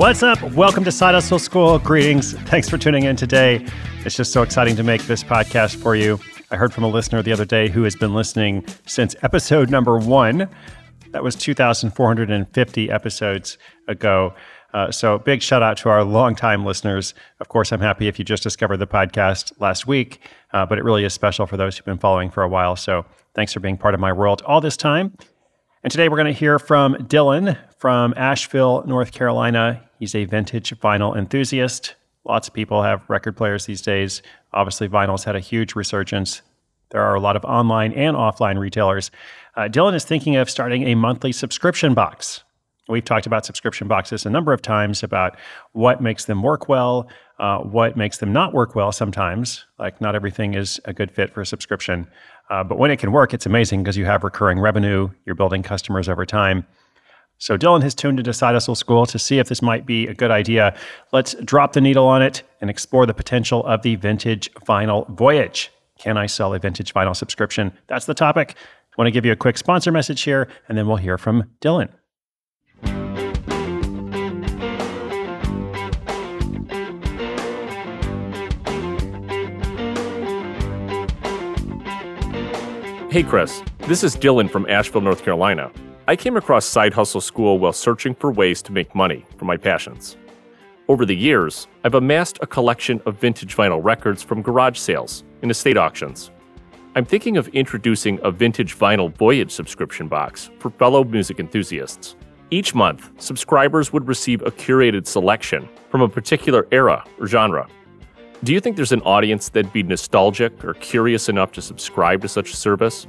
What's up? Welcome to Side Hustle School. Greetings. Thanks for tuning in today. It's just so exciting to make this podcast for you. I heard from a listener the other day who has been listening since episode number one. That was 2,450 episodes ago. Uh, so, big shout out to our longtime listeners. Of course, I'm happy if you just discovered the podcast last week, uh, but it really is special for those who've been following for a while. So, thanks for being part of my world all this time. And today we're going to hear from Dylan from Asheville, North Carolina. He's a vintage vinyl enthusiast. Lots of people have record players these days. Obviously, vinyl's had a huge resurgence. There are a lot of online and offline retailers. Uh, Dylan is thinking of starting a monthly subscription box. We've talked about subscription boxes a number of times about what makes them work well, uh, what makes them not work well sometimes. Like, not everything is a good fit for a subscription. Uh, but when it can work, it's amazing because you have recurring revenue, you're building customers over time. So Dylan has tuned into Hustle School to see if this might be a good idea. Let's drop the needle on it and explore the potential of the vintage vinyl voyage. Can I sell a vintage vinyl subscription? That's the topic. I want to give you a quick sponsor message here, and then we'll hear from Dylan. Hey, Chris. This is Dylan from Asheville, North Carolina. I came across Side Hustle School while searching for ways to make money from my passions. Over the years, I've amassed a collection of vintage vinyl records from garage sales and estate auctions. I'm thinking of introducing a vintage vinyl voyage subscription box for fellow music enthusiasts. Each month, subscribers would receive a curated selection from a particular era or genre. Do you think there's an audience that'd be nostalgic or curious enough to subscribe to such a service?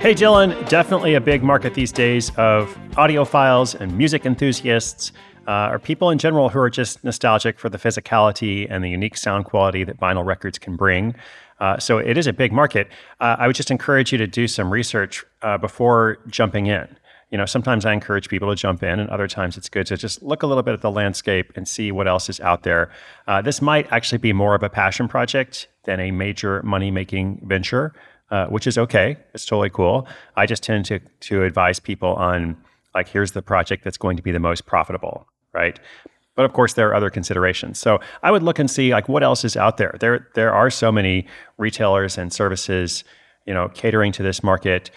Hey, Dylan, definitely a big market these days of audiophiles and music enthusiasts, uh, or people in general who are just nostalgic for the physicality and the unique sound quality that vinyl records can bring. Uh, so it is a big market. Uh, I would just encourage you to do some research uh, before jumping in you know, sometimes I encourage people to jump in, and other times it's good to just look a little bit at the landscape and see what else is out there. Uh, this might actually be more of a passion project than a major money making venture, uh, which is okay. It's totally cool. I just tend to to advise people on like here's the project that's going to be the most profitable, right? But of course, there are other considerations. So I would look and see like what else is out there. There there are so many retailers and services, you know, catering to this market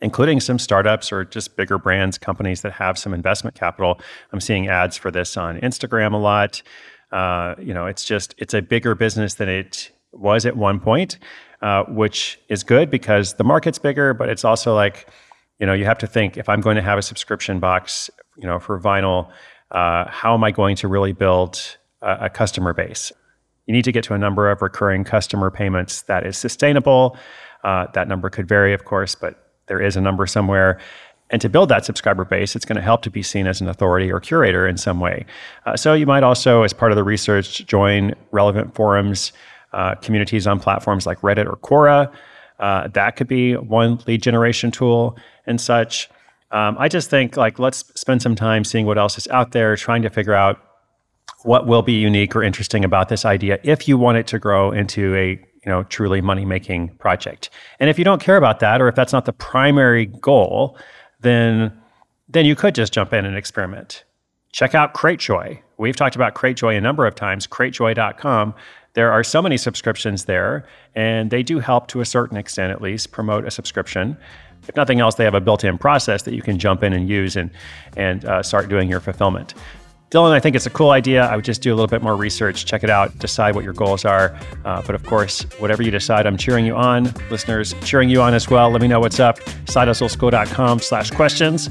including some startups or just bigger brands, companies that have some investment capital. I'm seeing ads for this on Instagram a lot. Uh, you know, it's just it's a bigger business than it was at one point, uh, which is good because the market's bigger. But it's also like, you know, you have to think if I'm going to have a subscription box, you know, for vinyl, uh, how am I going to really build a, a customer base? You need to get to a number of recurring customer payments that is sustainable. Uh, that number could vary, of course, but there is a number somewhere. And to build that subscriber base, it's going to help to be seen as an authority or curator in some way. Uh, so you might also, as part of the research, join relevant forums, uh, communities on platforms like Reddit or Quora. Uh, that could be one lead generation tool and such. Um, I just think like let's spend some time seeing what else is out there, trying to figure out what will be unique or interesting about this idea if you want it to grow into a you know truly money making project. And if you don't care about that, or if that's not the primary goal, then then you could just jump in and experiment. Check out CrateJoy. We've talked about CrateJoy a number of times. CrateJoy.com. There are so many subscriptions there, and they do help to a certain extent, at least, promote a subscription. If nothing else, they have a built-in process that you can jump in and use and and uh, start doing your fulfillment. Dylan, I think it's a cool idea. I would just do a little bit more research, check it out, decide what your goals are. Uh, but of course, whatever you decide, I'm cheering you on. Listeners, cheering you on as well. Let me know what's up. SideHustleSchool.com slash questions.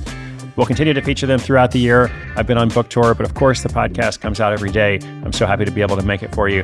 We'll continue to feature them throughout the year. I've been on book tour, but of course, the podcast comes out every day. I'm so happy to be able to make it for you.